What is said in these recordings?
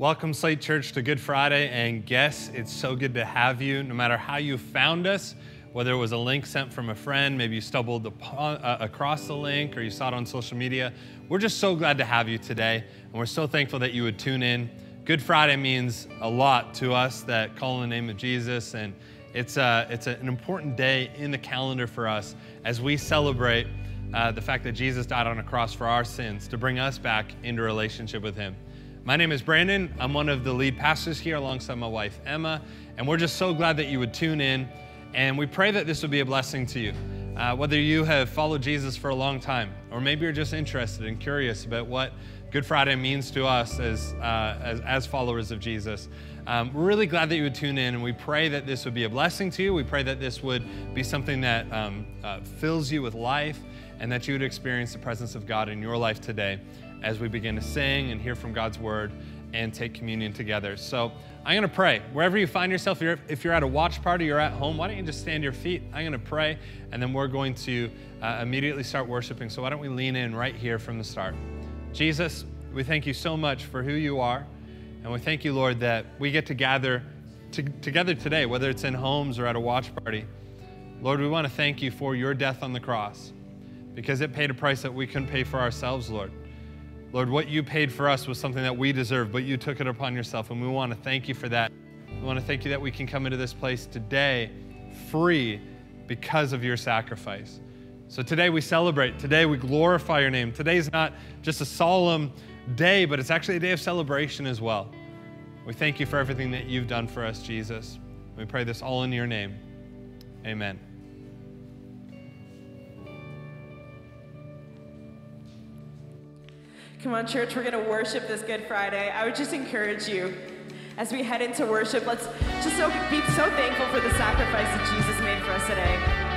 Welcome, Slate Church, to Good Friday. And guess it's so good to have you. No matter how you found us, whether it was a link sent from a friend, maybe you stumbled uh, across the link or you saw it on social media, we're just so glad to have you today. And we're so thankful that you would tune in. Good Friday means a lot to us that call in the name of Jesus. And it's, a, uh, it's an important day in the calendar for us as we celebrate uh, the fact that Jesus died on a cross for our sins to bring us back into relationship with Him. My name is Brandon. I'm one of the lead pastors here alongside my wife, Emma, and we're just so glad that you would tune in. And we pray that this would be a blessing to you. Uh, whether you have followed Jesus for a long time, or maybe you're just interested and curious about what Good Friday means to us as, uh, as, as, followers of Jesus. Um, we're really glad that you would tune in, and we pray that this would be a blessing to you. We pray that this would be something that um, uh, fills you with life, and that you would experience the presence of God in your life today as we begin to sing and hear from God's word and take communion together. So I'm going to pray. Wherever you find yourself, if you're, at a watch party, you're at home, why don't you just stand your feet? I'm going to pray, and then we're going to uh, immediately start worshiping. So why don't we lean in right here from the start? Jesus, we thank you so much for who you are. And we thank you, Lord, that we get to gather to, together today, whether it's in homes or at a watch party. Lord, we want to thank you for your death on the cross because it paid a price that we couldn't pay for ourselves, Lord. Lord, what you paid for us was something that we deserve, but you took it upon yourself, and we want to thank you for that. We want to thank you that we can come into this place today free because of your sacrifice. So today we celebrate. Today we glorify your name. Today is not just a solemn day, but it's actually a day of celebration as well. We thank you for everything that you've done for us, Jesus. We pray this all in your name. Amen. Come on, church, we're going to worship this Good Friday. I would just encourage you as we head into worship, let's just so, be so thankful for the sacrifice that Jesus made for us today.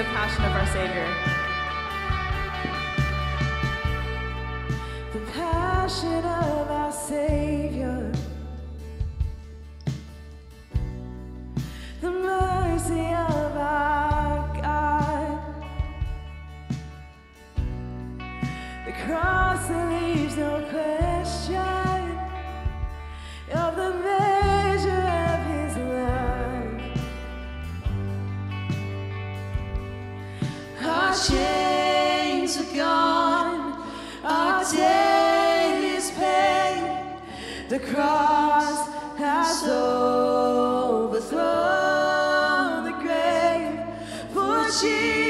The passion of our Savior. The passion of our Savior. The mercy cross leaves no question of the measure of his love. Our chains are gone, our debt is paid, the cross has overthrown the grave for Jesus'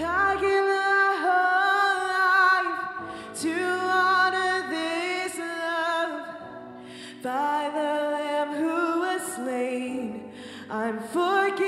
I give my whole life to honor this love by the Lamb who was slain. I'm forgiven,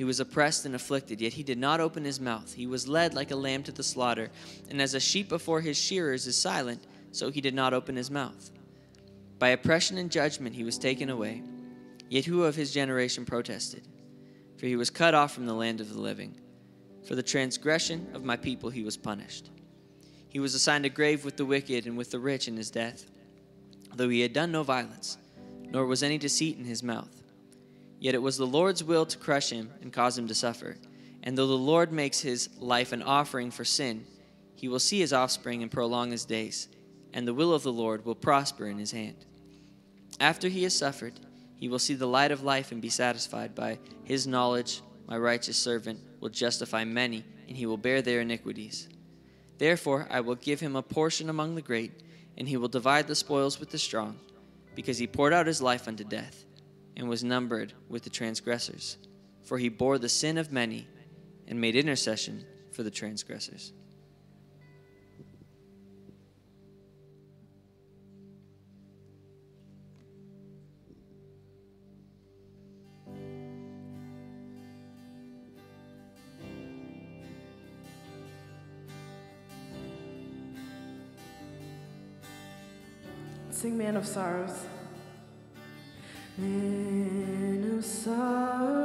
He was oppressed and afflicted, yet he did not open his mouth. He was led like a lamb to the slaughter, and as a sheep before his shearers is silent, so he did not open his mouth. By oppression and judgment he was taken away. Yet who of his generation protested? For he was cut off from the land of the living. For the transgression of my people he was punished. He was assigned a grave with the wicked and with the rich in his death, though he had done no violence, nor was any deceit in his mouth. Yet it was the Lord's will to crush him and cause him to suffer. And though the Lord makes his life an offering for sin, he will see his offspring and prolong his days, and the will of the Lord will prosper in his hand. After he has suffered, he will see the light of life and be satisfied. By his knowledge, my righteous servant will justify many, and he will bear their iniquities. Therefore, I will give him a portion among the great, and he will divide the spoils with the strong, because he poured out his life unto death and was numbered with the transgressors. For he bore the sin of many and made intercession for the transgressors. Sing Man of Sorrows. Man of sorrows,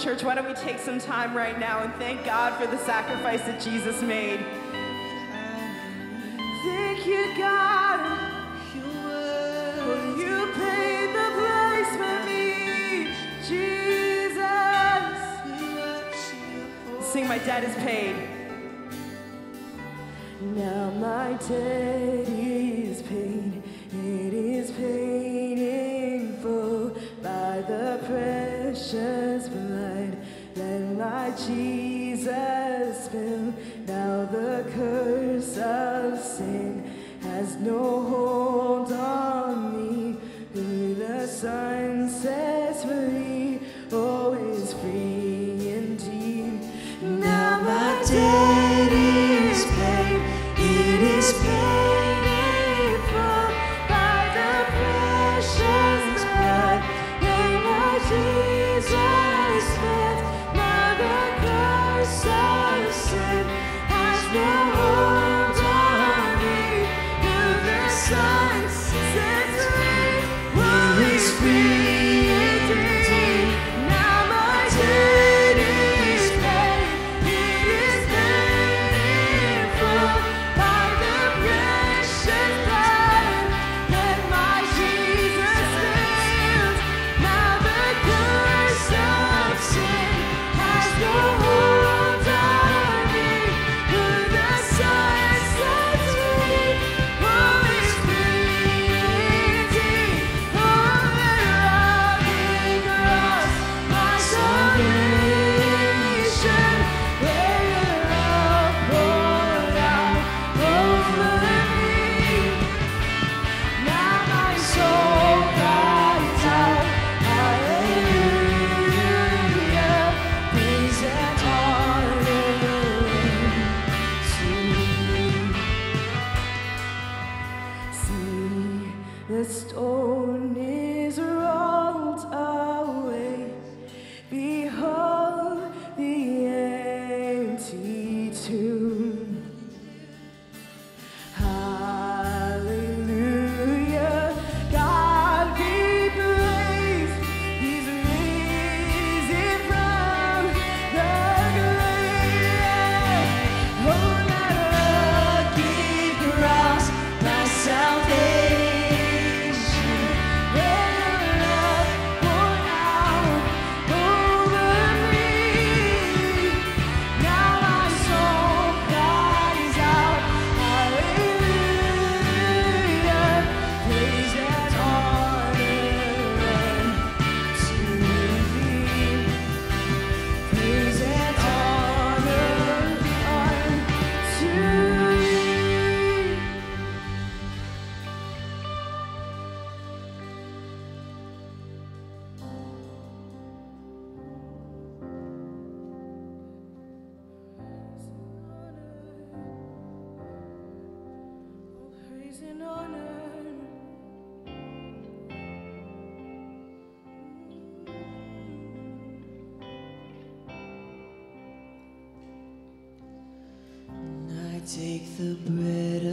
church, why don't we take some time right now and thank God for the sacrifice that Jesus made? Thank you, God. Will you paid the price for me, Jesus? Sing, my debt is paid. Now my debt is paid. It is paid in full by the precious. Jesus fill. Now the curse of sin has no hold on me. Through the sign. Take the bread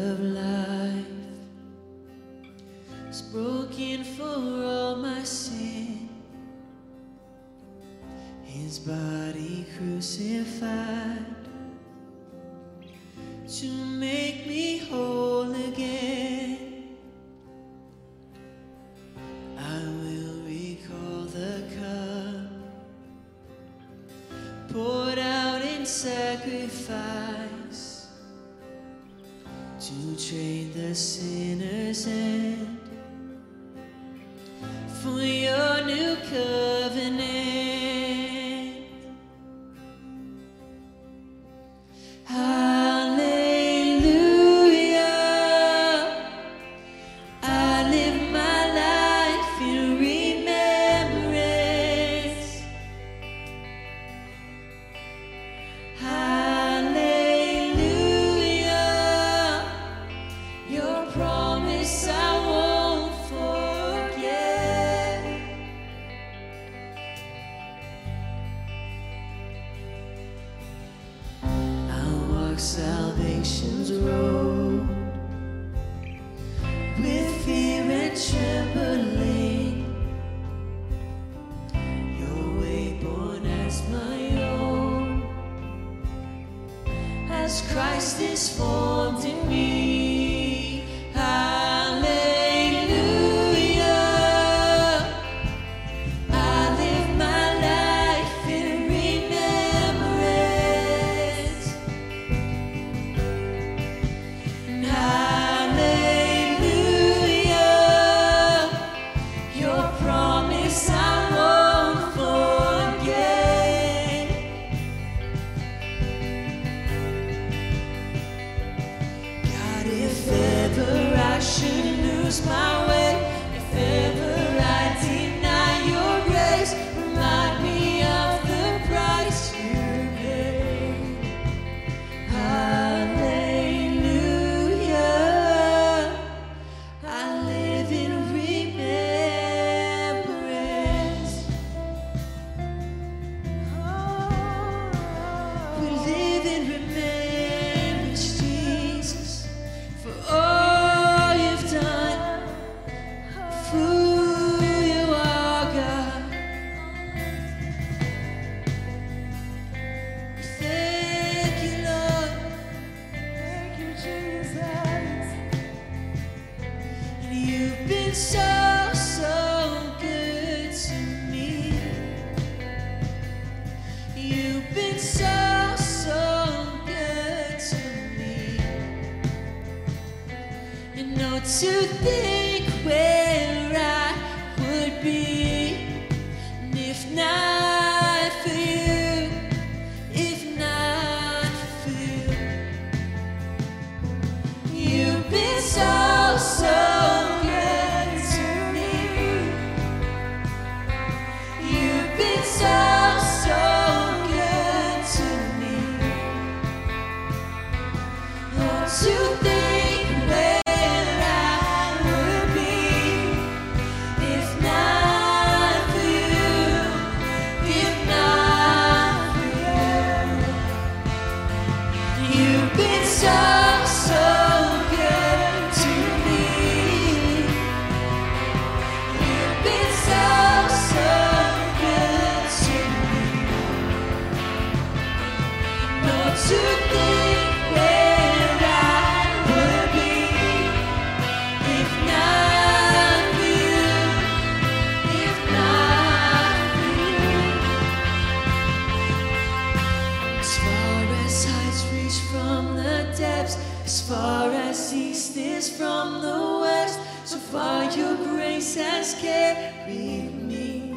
has carried me.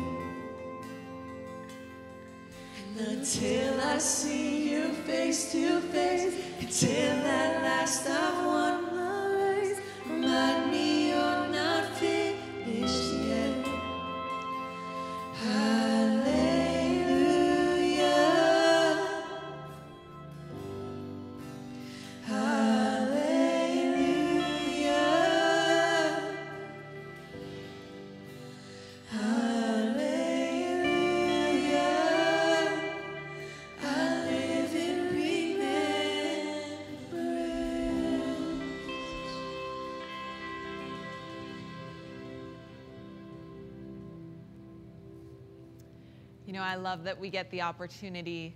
And until I see you face to face, until at last I've won the race, know, I love that we get the opportunity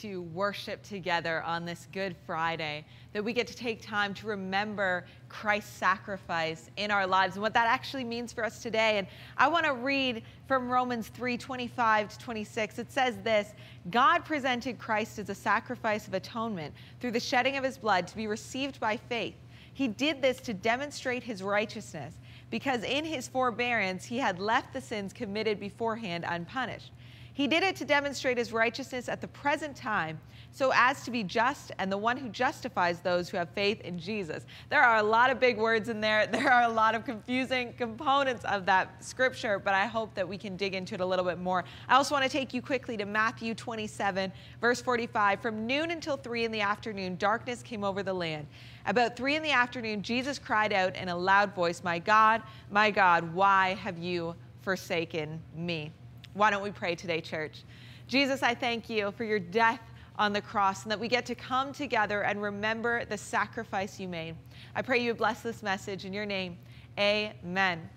to worship together on this Good Friday, that we get to take time to remember Christ's sacrifice in our lives and what that actually means for us today. And I want to read from Romans 3 25 to 26. It says this God presented Christ as a sacrifice of atonement through the shedding of his blood to be received by faith. He did this to demonstrate his righteousness, because in his forbearance he had left the sins committed beforehand unpunished. He did it to demonstrate his righteousness at the present time, so as to be just and the one who justifies those who have faith in Jesus. There are a lot of big words in there. There are a lot of confusing components of that scripture, but I hope that we can dig into it a little bit more. I also want to take you quickly to Matthew 27, verse 45. From noon until 3 in the afternoon, darkness came over the land. About 3 in the afternoon, Jesus cried out in a loud voice, My God, my God, why have you forsaken me? Why don't we pray today, church? Jesus, I thank you for your death on the cross and that we get to come together and remember the sacrifice you made. I pray you bless this message in your name. Amen.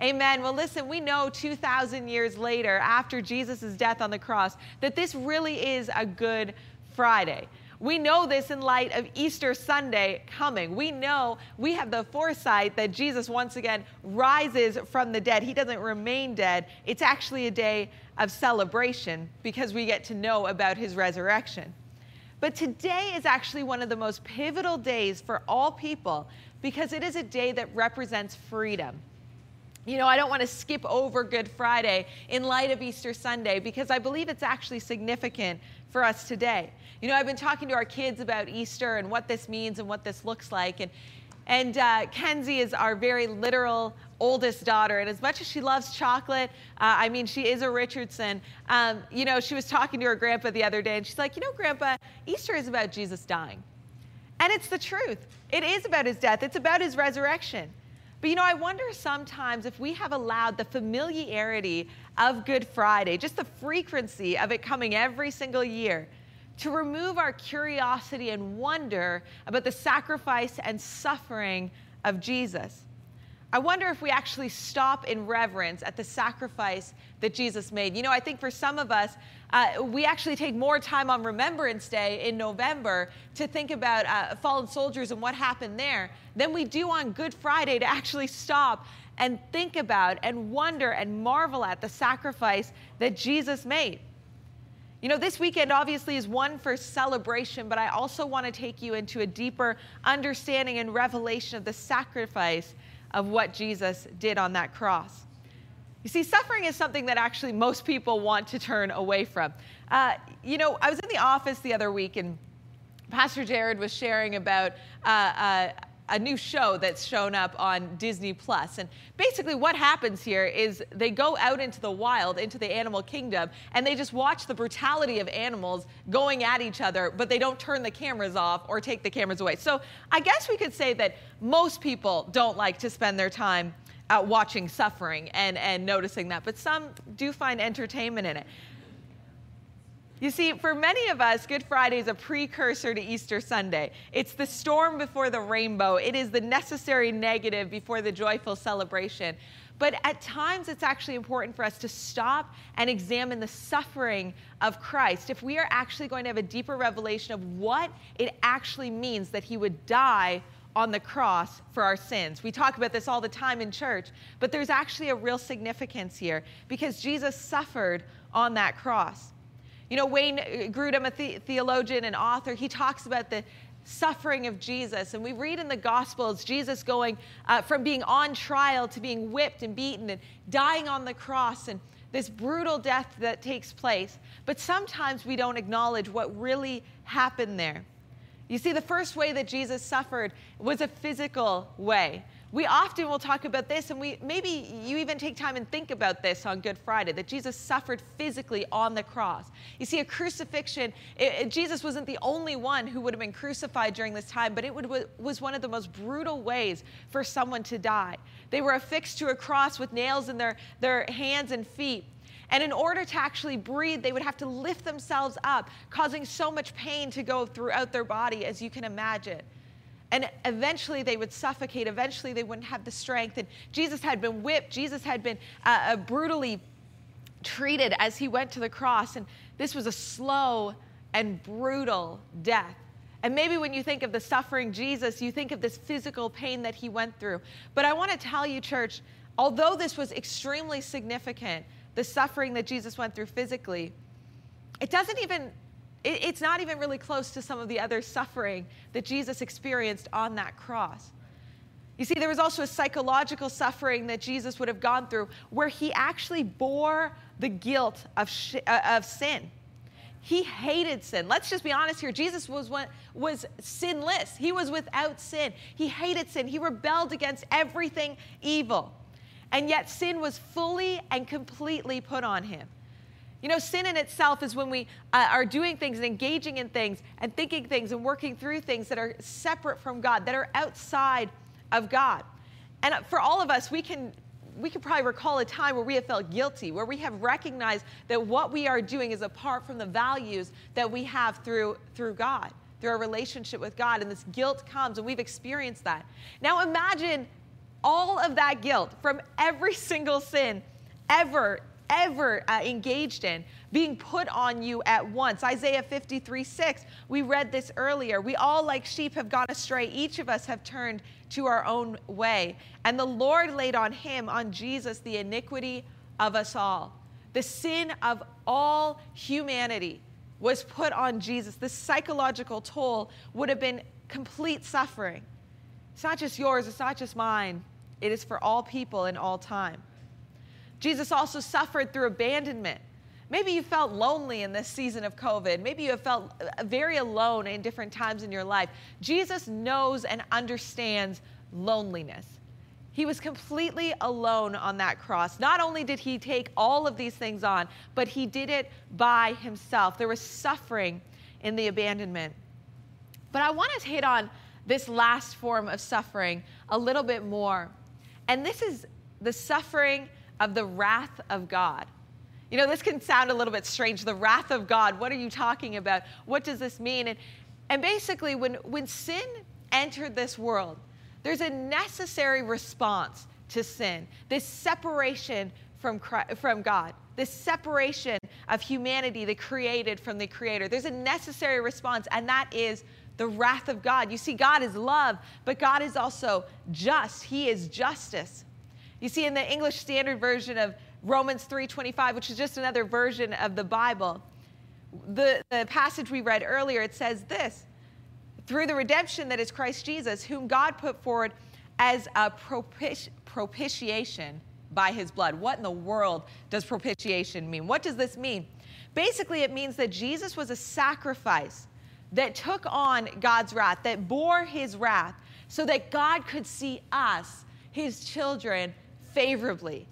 Amen. Well, listen, we know 2,000 years later, after Jesus' death on the cross, that this really is a good Friday. We know this in light of Easter Sunday coming. We know we have the foresight that Jesus once again rises from the dead. He doesn't remain dead. It's actually a day of celebration because we get to know about his resurrection. But today is actually one of the most pivotal days for all people because it is a day that represents freedom. You know, I don't want to skip over Good Friday in light of Easter Sunday because I believe it's actually significant for us today. You know, I've been talking to our kids about Easter and what this means and what this looks like. And, and uh, Kenzie is our very literal oldest daughter. And as much as she loves chocolate, uh, I mean, she is a Richardson. Um, you know, she was talking to her grandpa the other day and she's like, you know, grandpa, Easter is about Jesus dying. And it's the truth. It is about his death, it's about his resurrection. But you know, I wonder sometimes if we have allowed the familiarity of Good Friday, just the frequency of it coming every single year, to remove our curiosity and wonder about the sacrifice and suffering of Jesus. I wonder if we actually stop in reverence at the sacrifice that Jesus made. You know, I think for some of us, uh, we actually take more time on Remembrance Day in November to think about uh, fallen soldiers and what happened there than we do on Good Friday to actually stop and think about and wonder and marvel at the sacrifice that Jesus made. You know, this weekend obviously is one for celebration, but I also want to take you into a deeper understanding and revelation of the sacrifice of what Jesus did on that cross. You see, suffering is something that actually most people want to turn away from. Uh, you know, I was in the office the other week and Pastor Jared was sharing about uh, uh, a new show that's shown up on Disney Plus. And basically, what happens here is they go out into the wild, into the animal kingdom, and they just watch the brutality of animals going at each other, but they don't turn the cameras off or take the cameras away. So I guess we could say that most people don't like to spend their time out watching suffering and, and noticing that, but some do find entertainment in it. You see, for many of us, Good Friday is a precursor to Easter Sunday. It's the storm before the rainbow, it is the necessary negative before the joyful celebration. But at times, it's actually important for us to stop and examine the suffering of Christ. If we are actually going to have a deeper revelation of what it actually means that he would die on the cross for our sins. We talk about this all the time in church, but there's actually a real significance here because Jesus suffered on that cross. You know, Wayne Grudem, a the- theologian and author, he talks about the suffering of Jesus. And we read in the Gospels Jesus going uh, from being on trial to being whipped and beaten and dying on the cross and this brutal death that takes place. But sometimes we don't acknowledge what really happened there. You see, the first way that Jesus suffered was a physical way. We often will talk about this, and we maybe you even take time and think about this on Good Friday that Jesus suffered physically on the cross. You see, a crucifixion, it, it, Jesus wasn't the only one who would have been crucified during this time, but it would, was one of the most brutal ways for someone to die. They were affixed to a cross with nails in their, their hands and feet. And in order to actually breathe, they would have to lift themselves up, causing so much pain to go throughout their body, as you can imagine. And eventually they would suffocate. Eventually they wouldn't have the strength. And Jesus had been whipped. Jesus had been uh, uh, brutally treated as he went to the cross. And this was a slow and brutal death. And maybe when you think of the suffering Jesus, you think of this physical pain that he went through. But I want to tell you, church, although this was extremely significant, the suffering that Jesus went through physically, it doesn't even it, it's not even really close to some of the other suffering that Jesus experienced on that cross. You see, there was also a psychological suffering that Jesus would have gone through where he actually bore the guilt of, sh- uh, of sin. He hated sin. Let's just be honest here. Jesus was, was sinless. He was without sin. He hated sin. He rebelled against everything evil. And yet sin was fully and completely put on him. You know, sin in itself is when we uh, are doing things and engaging in things and thinking things and working through things that are separate from God, that are outside of God. And for all of us, we can we can probably recall a time where we have felt guilty, where we have recognized that what we are doing is apart from the values that we have through through God, through our relationship with God, and this guilt comes, and we've experienced that. Now imagine all of that guilt from every single sin ever ever uh, engaged in being put on you at once. Isaiah 53 6, we read this earlier. We all, like sheep, have gone astray. Each of us have turned to our own way. And the Lord laid on him, on Jesus, the iniquity of us all. The sin of all humanity was put on Jesus. The psychological toll would have been complete suffering. It's not just yours, it's not just mine, it is for all people in all time. Jesus also suffered through abandonment. Maybe you felt lonely in this season of COVID. Maybe you have felt uh, very alone in different times in your life. Jesus knows and understands loneliness. He was completely alone on that cross. Not only did he take all of these things on, but he did it by himself. There was suffering in the abandonment. But I want to hit on this last form of suffering a little bit more. And this is the suffering of the wrath of God. You know, this can sound a little bit strange. The wrath of God, what are you talking about? What does this mean? And, and basically, when, when sin entered this world, there's a necessary response to sin, this separation from, Christ, from God, this separation of humanity, the created from the creator. There's a necessary response, and that is the wrath of God. You see, God is love, but God is also just. He is justice. You see, in the English Standard Version of Romans 3:25, which is just another version of the Bible, the, the passage we read earlier, it says this through the redemption that is Christ Jesus, whom God put forward as a propiti- propitiation by his blood. What in the world does propitiation mean? What does this mean? Basically, it means that Jesus was a sacrifice that took on God's wrath, that bore his wrath, so that God could see us, his children, favorably.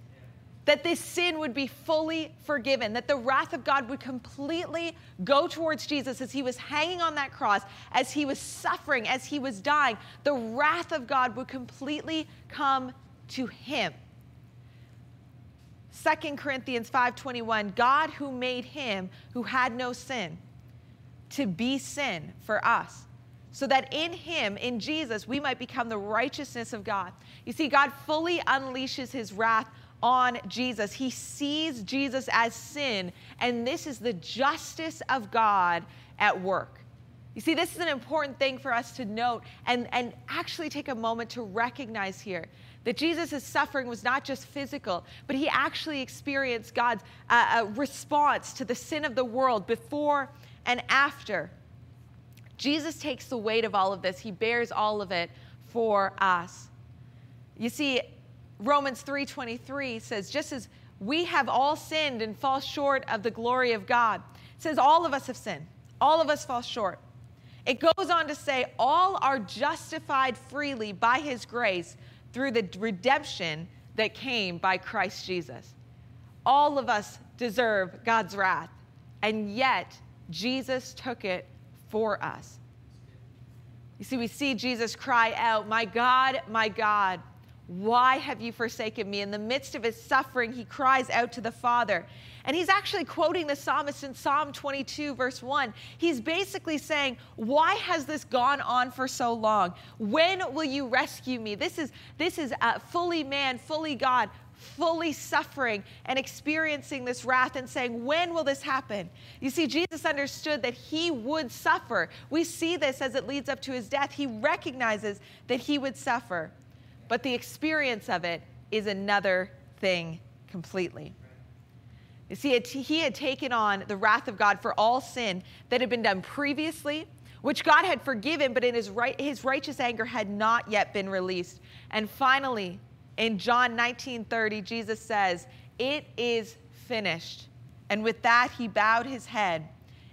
That this sin would be fully forgiven, that the wrath of God would completely go towards Jesus as he was hanging on that cross, as he was suffering, as he was dying. The wrath of God would completely come to him. 2 Corinthians 5:21 God who made him who had no sin to be sin for us so that in him in Jesus we might become the righteousness of God. You see God fully unleashes his wrath on Jesus. He sees Jesus as sin and this is the justice of God at work. You see, this is an important thing for us to note and, and actually take a moment to recognize here that Jesus' suffering was not just physical, but he actually experienced God's uh, uh, response to the sin of the world before and after. Jesus takes the weight of all of this, he bears all of it for us. You see, Romans 3:23 says just as we have all sinned and fall short of the glory of God. It says all of us have sinned. All of us fall short. It goes on to say all are justified freely by his grace through the redemption that came by Christ Jesus. All of us deserve God's wrath, and yet Jesus took it for us. You see, we see Jesus cry out, My God, my God, why have you forsaken me? In the midst of his suffering, he cries out to the Father. And he's actually quoting the psalmist in Psalm 22, verse 1. He's basically saying, Why has this gone on for so long? When will you rescue me? This is, this is fully man, fully God, fully suffering and experiencing this wrath and saying, When will this happen? You see, Jesus understood that he would suffer. We see this as it leads up to his death. He recognizes that he would suffer but the experience of it is another thing completely. You see, he had taken on the wrath of God for all sin that had been done previously, which God had forgiven, but in his, right, his righteous anger had not yet been released. And finally, in John 19 30, Jesus says, It is finished. And with that, he bowed his head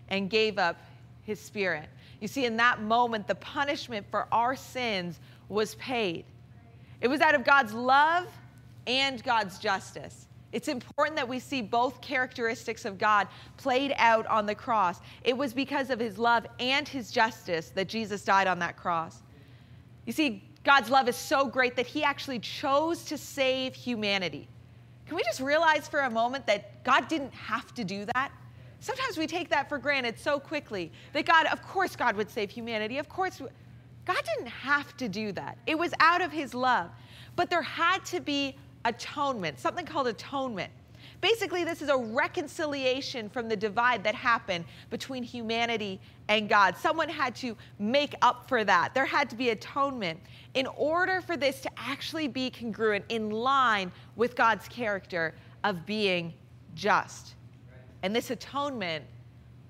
and gave up his spirit. You see, in that moment, the punishment for our sins was paid. It was out of God's love and God's justice. It's important that we see both characteristics of God played out on the cross. It was because of his love and his justice that Jesus died on that cross. You see, God's love is so great that he actually chose to save humanity. Can we just realize for a moment that God didn't have to do that? Sometimes we take that for granted so quickly that God, of course, God would save humanity. Of course, God didn't have to do that. It was out of his love. But there had to be atonement, something called atonement. Basically, this is a reconciliation from the divide that happened between humanity and God. Someone had to make up for that. There had to be atonement in order for this to actually be congruent in line with God's character of being just. And this atonement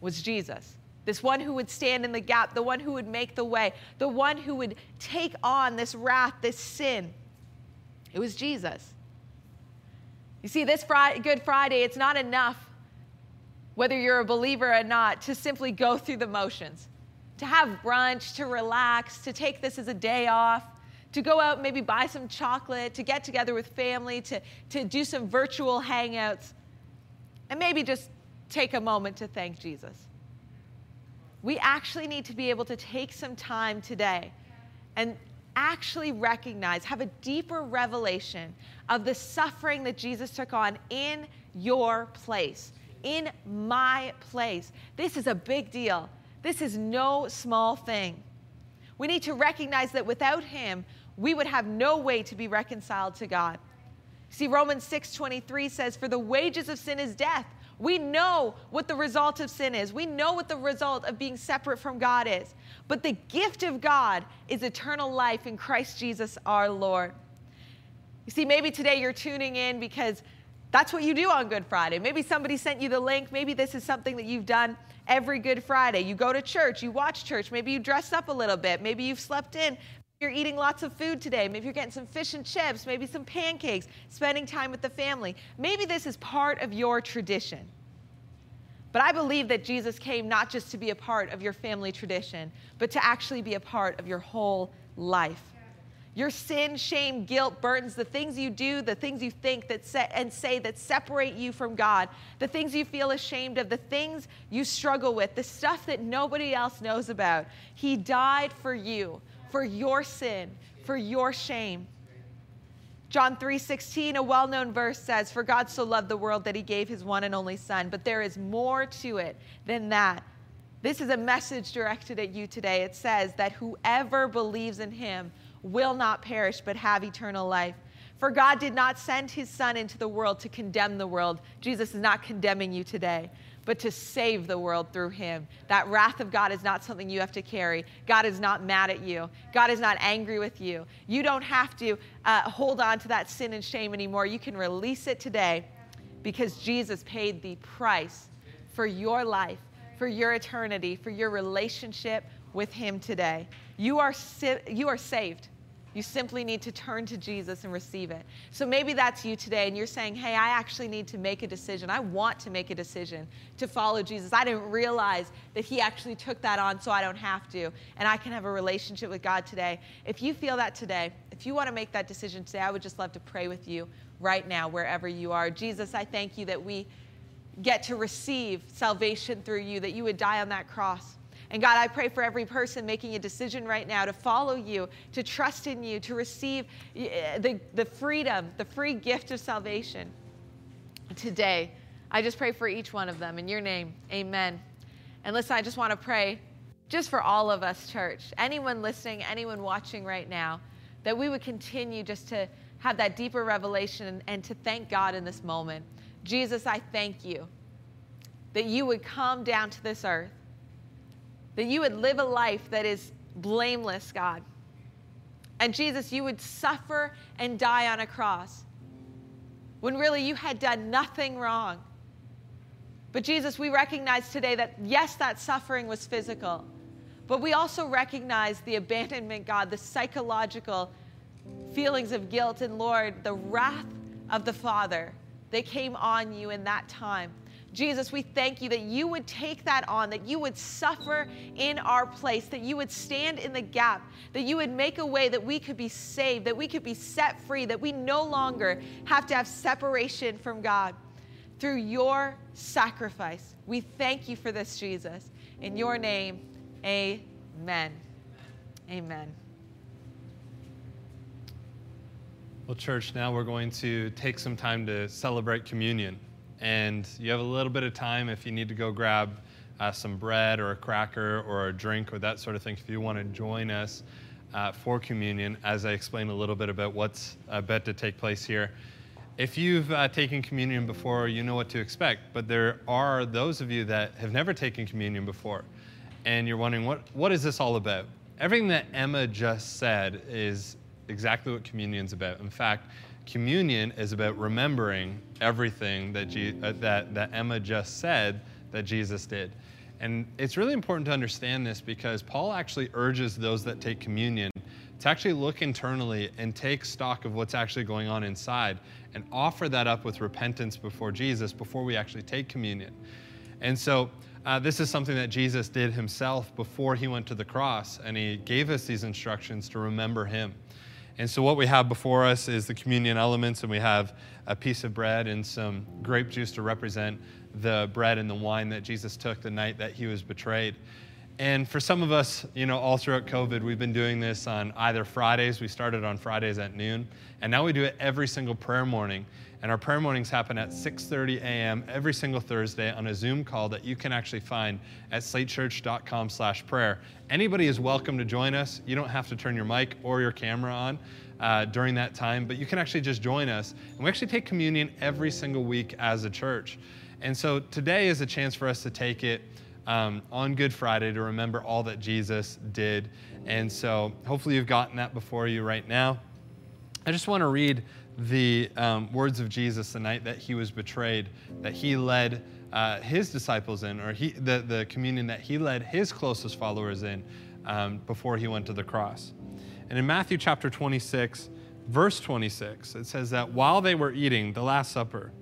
was Jesus this one who would stand in the gap, the one who would make the way, the one who would take on this wrath, this sin. It was Jesus. You see, this Friday, Good Friday, it's not enough, whether you're a believer or not, to simply go through the motions, to have brunch, to relax, to take this as a day off, to go out and maybe buy some chocolate, to get together with family, to, to do some virtual hangouts, and maybe just take a moment to thank Jesus. We actually need to be able to take some time today and actually recognize, have a deeper revelation of the suffering that Jesus took on in your place, in my place. This is a big deal. This is no small thing. We need to recognize that without Him, we would have no way to be reconciled to God. See, Romans 6:23 says, "For the wages of sin is death." We know what the result of sin is. We know what the result of being separate from God is. But the gift of God is eternal life in Christ Jesus our Lord. You see, maybe today you're tuning in because that's what you do on Good Friday. Maybe somebody sent you the link. Maybe this is something that you've done every Good Friday. You go to church, you watch church, maybe you dress up a little bit, maybe you've slept in. You're eating lots of food today. Maybe you're getting some fish and chips, maybe some pancakes, spending time with the family. Maybe this is part of your tradition. But I believe that Jesus came not just to be a part of your family tradition, but to actually be a part of your whole life. Your sin, shame, guilt, burdens, the things you do, the things you think that se- and say that separate you from God, the things you feel ashamed of, the things you struggle with, the stuff that nobody else knows about. He died for you, for your sin, for your shame. John 3:16, a well-known verse says, "For God so loved the world that he gave his one and only son." But there is more to it than that. This is a message directed at you today. It says that whoever believes in him will not perish but have eternal life. For God did not send his Son into the world to condemn the world. Jesus is not condemning you today, but to save the world through him. That wrath of God is not something you have to carry. God is not mad at you, God is not angry with you. You don't have to uh, hold on to that sin and shame anymore. You can release it today because Jesus paid the price for your life, for your eternity, for your relationship with him today. You are, si- you are saved. You simply need to turn to Jesus and receive it. So maybe that's you today, and you're saying, Hey, I actually need to make a decision. I want to make a decision to follow Jesus. I didn't realize that He actually took that on so I don't have to, and I can have a relationship with God today. If you feel that today, if you want to make that decision today, I would just love to pray with you right now, wherever you are. Jesus, I thank you that we get to receive salvation through you, that you would die on that cross and God, I pray for every person making a decision right now to follow you, to trust in you, to receive eh, the, the freedom, the free gift of salvation today. I just pray for each one of them in your name. Amen. And listen, I just want to pray just for all of us, church, anyone listening, anyone watching right now, that we would continue just to have that deeper revelation and, and to thank God in this moment. Jesus, I thank you that you would come down to this earth that you would live a life that is blameless, God. And Jesus, you would suffer and die on a cross when really you had done nothing wrong. But Jesus, we recognize today that yes, that suffering was physical, but we also recognize the abandonment, God, the psychological feelings of guilt, and Lord, the wrath of the Father. They came on you in that time. Jesus, we thank you that you would take that on, that you would suffer in our place, that you would stand in the gap, that you would make a way that we could be saved, that we could be set free, that we no longer have to have separation from God through your sacrifice. We thank you for this, Jesus. In your name, amen. Amen. Well, church, now we're going to take some time to celebrate communion and you have a little bit of time if you need to go grab uh, some bread or a cracker or a drink or that sort of thing. If you want to join us uh, for communion, as I explain a little bit about what's about to take place here. If you've uh, taken communion before, you know what to expect. But there are those of you that have never taken communion before, and you're wondering, what, what is this all about? Everything that Emma just said is exactly what communion's about. In fact, communion is about remembering everything that, Je- uh, that, that Emma just said that Jesus did. And it's really important to understand this because Paul actually urges those that take communion to actually look internally and take stock of what's actually going on inside and offer that up with repentance before Jesus before we actually take communion. And so, uh, this is something that Jesus did himself before he went to the cross, and he gave us these instructions to remember him. And so, what we have before us is the communion elements, and we have a piece of bread and some grape juice to represent the bread and the wine that Jesus took the night that he was betrayed. And for some of us, you know, all throughout COVID, we've been doing this on either Fridays. We started on Fridays at noon, and now we do it every single prayer morning. And our prayer mornings happen at 6:30 a.m. every single Thursday on a Zoom call that you can actually find at slatechurch.com/prayer. Anybody is welcome to join us. You don't have to turn your mic or your camera on uh, during that time, but you can actually just join us. And we actually take communion every single week as a church. And so today is a chance for us to take it um, on Good Friday to remember all that Jesus did. And so hopefully you've gotten that before you right now. I just want to read the um, words of Jesus the night that he was betrayed, that he led uh, his disciples in, or he, the, the communion that he led his closest followers in um, before he went to the cross. And in Matthew chapter 26, verse 26, it says that while they were eating the Last Supper,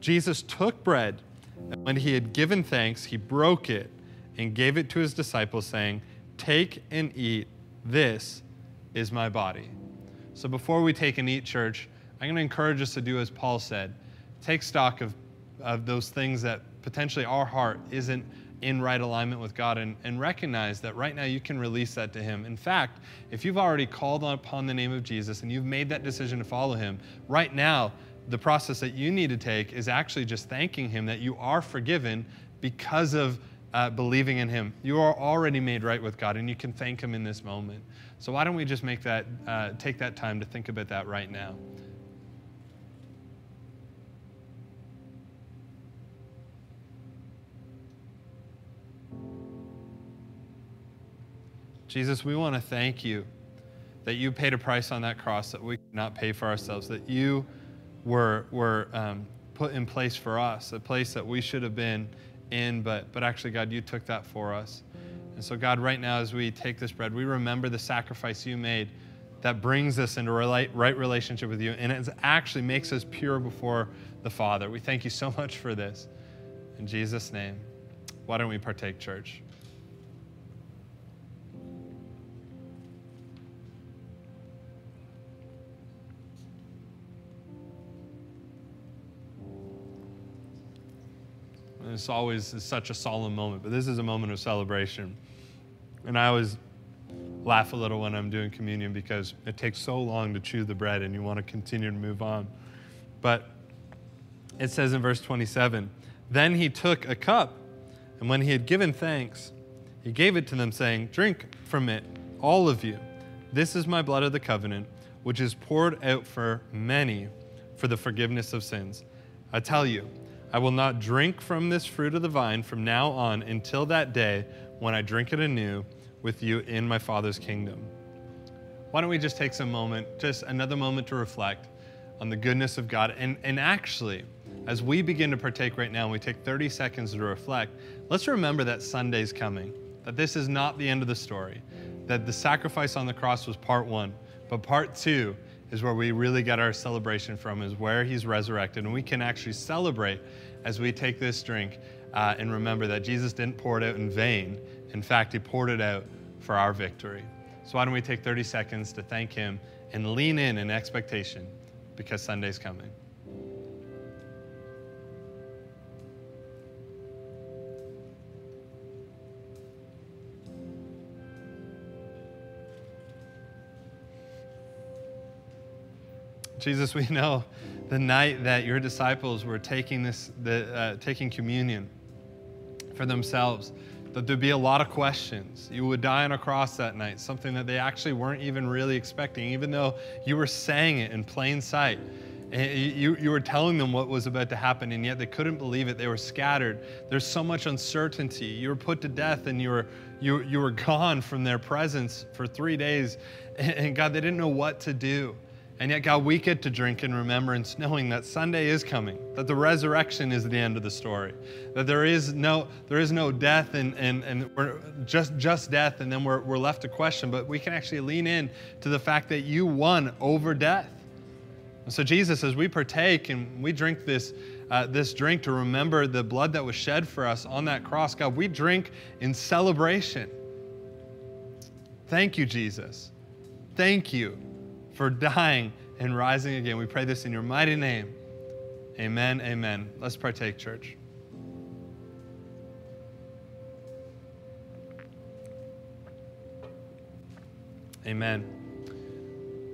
Jesus took bread and when he had given thanks, he broke it and gave it to his disciples, saying, Take and eat. This is my body. So before we take and eat, church, I'm going to encourage us to do as Paul said take stock of, of those things that potentially our heart isn't in right alignment with God and, and recognize that right now you can release that to Him. In fact, if you've already called upon the name of Jesus and you've made that decision to follow Him, right now the process that you need to take is actually just thanking Him that you are forgiven because of uh, believing in Him. You are already made right with God, and you can thank Him in this moment. So why don't we just make that, uh, take that time to think about that right now? Jesus, we want to thank you that you paid a price on that cross that we could not pay for ourselves, that you were, were um, put in place for us, a place that we should have been in, but, but actually, God, you took that for us. And so, God, right now, as we take this bread, we remember the sacrifice you made that brings us into a right relationship with you, and it actually makes us pure before the Father. We thank you so much for this. In Jesus' name, why don't we partake, church? It's always such a solemn moment, but this is a moment of celebration. And I always laugh a little when I'm doing communion because it takes so long to chew the bread and you want to continue to move on. But it says in verse 27 Then he took a cup, and when he had given thanks, he gave it to them, saying, Drink from it, all of you. This is my blood of the covenant, which is poured out for many for the forgiveness of sins. I tell you, I will not drink from this fruit of the vine from now on until that day when I drink it anew with you in my Father's kingdom. Why don't we just take some moment, just another moment to reflect on the goodness of God? And, and actually, as we begin to partake right now, and we take 30 seconds to reflect, let's remember that Sunday's coming, that this is not the end of the story, that the sacrifice on the cross was part one, but part two is where we really get our celebration from, is where he's resurrected. And we can actually celebrate as we take this drink uh, and remember that Jesus didn't pour it out in vain. In fact, he poured it out for our victory. So why don't we take 30 seconds to thank him and lean in in expectation because Sunday's coming. Jesus, we know the night that your disciples were taking this, the, uh, taking communion for themselves, that there'd be a lot of questions. You would die on a cross that night, something that they actually weren't even really expecting, even though you were saying it in plain sight. You, you were telling them what was about to happen, and yet they couldn't believe it. They were scattered. There's so much uncertainty. You were put to death, and you were, you, you were gone from their presence for three days. And God, they didn't know what to do. And yet, God, we get to drink in remembrance, knowing that Sunday is coming, that the resurrection is the end of the story, that there is no, there is no death and, and, and we're just, just death, and then we're, we're left to question, but we can actually lean in to the fact that you won over death. And so, Jesus, as we partake and we drink this, uh, this drink to remember the blood that was shed for us on that cross, God, we drink in celebration. Thank you, Jesus. Thank you for dying and rising again. We pray this in your mighty name. Amen, amen. Let's partake, church. Amen.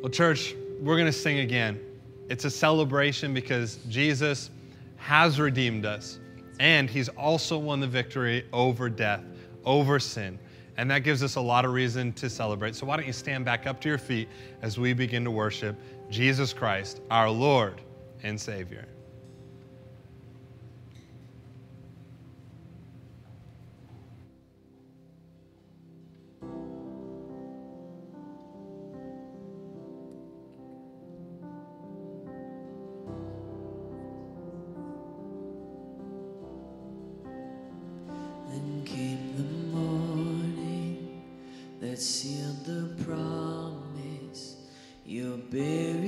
Well, church, we're going to sing again. It's a celebration because Jesus has redeemed us, and he's also won the victory over death, over sin. And that gives us a lot of reason to celebrate. So, why don't you stand back up to your feet as we begin to worship Jesus Christ, our Lord and Savior? Your buried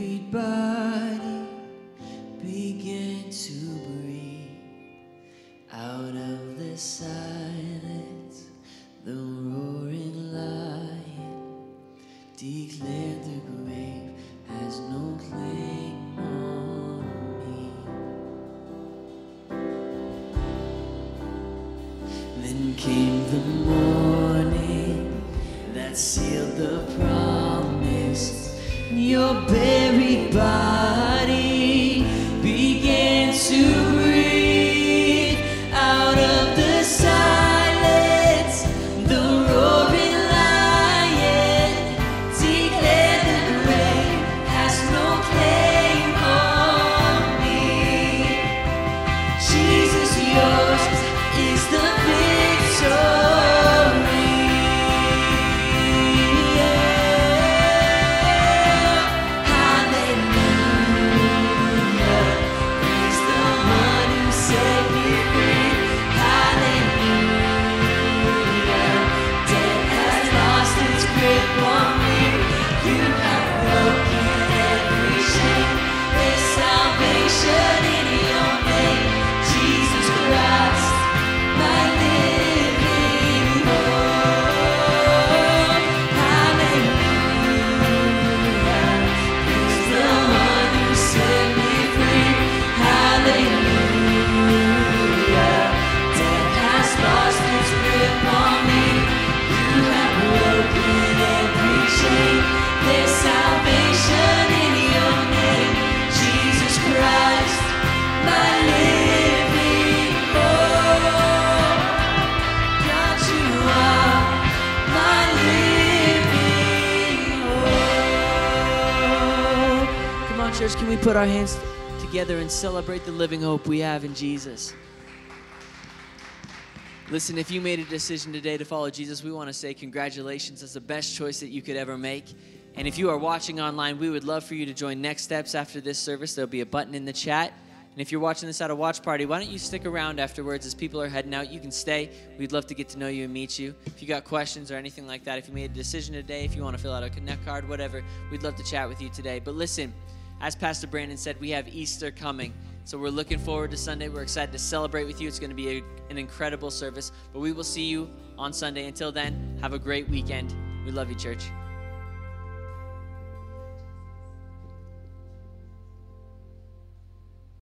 our hands together and celebrate the living hope we have in Jesus? Listen, if you made a decision today to follow Jesus, we want to say congratulations. That's the best choice that you could ever make. And if you are watching online, we would love for you to join Next Steps after this service. There'll be a button in the chat. And if you're watching this at a watch party, why don't you stick around afterwards as people are heading out? You can stay. We'd love to get to know you and meet you. If you got questions or anything like that, if you made a decision today, if you want to fill out a Connect card, whatever, we'd love to chat with you today. But listen, as Pastor Brandon said, we have Easter coming. So we're looking forward to Sunday. We're excited to celebrate with you. It's going to be a, an incredible service. But we will see you on Sunday. Until then, have a great weekend. We love you, church.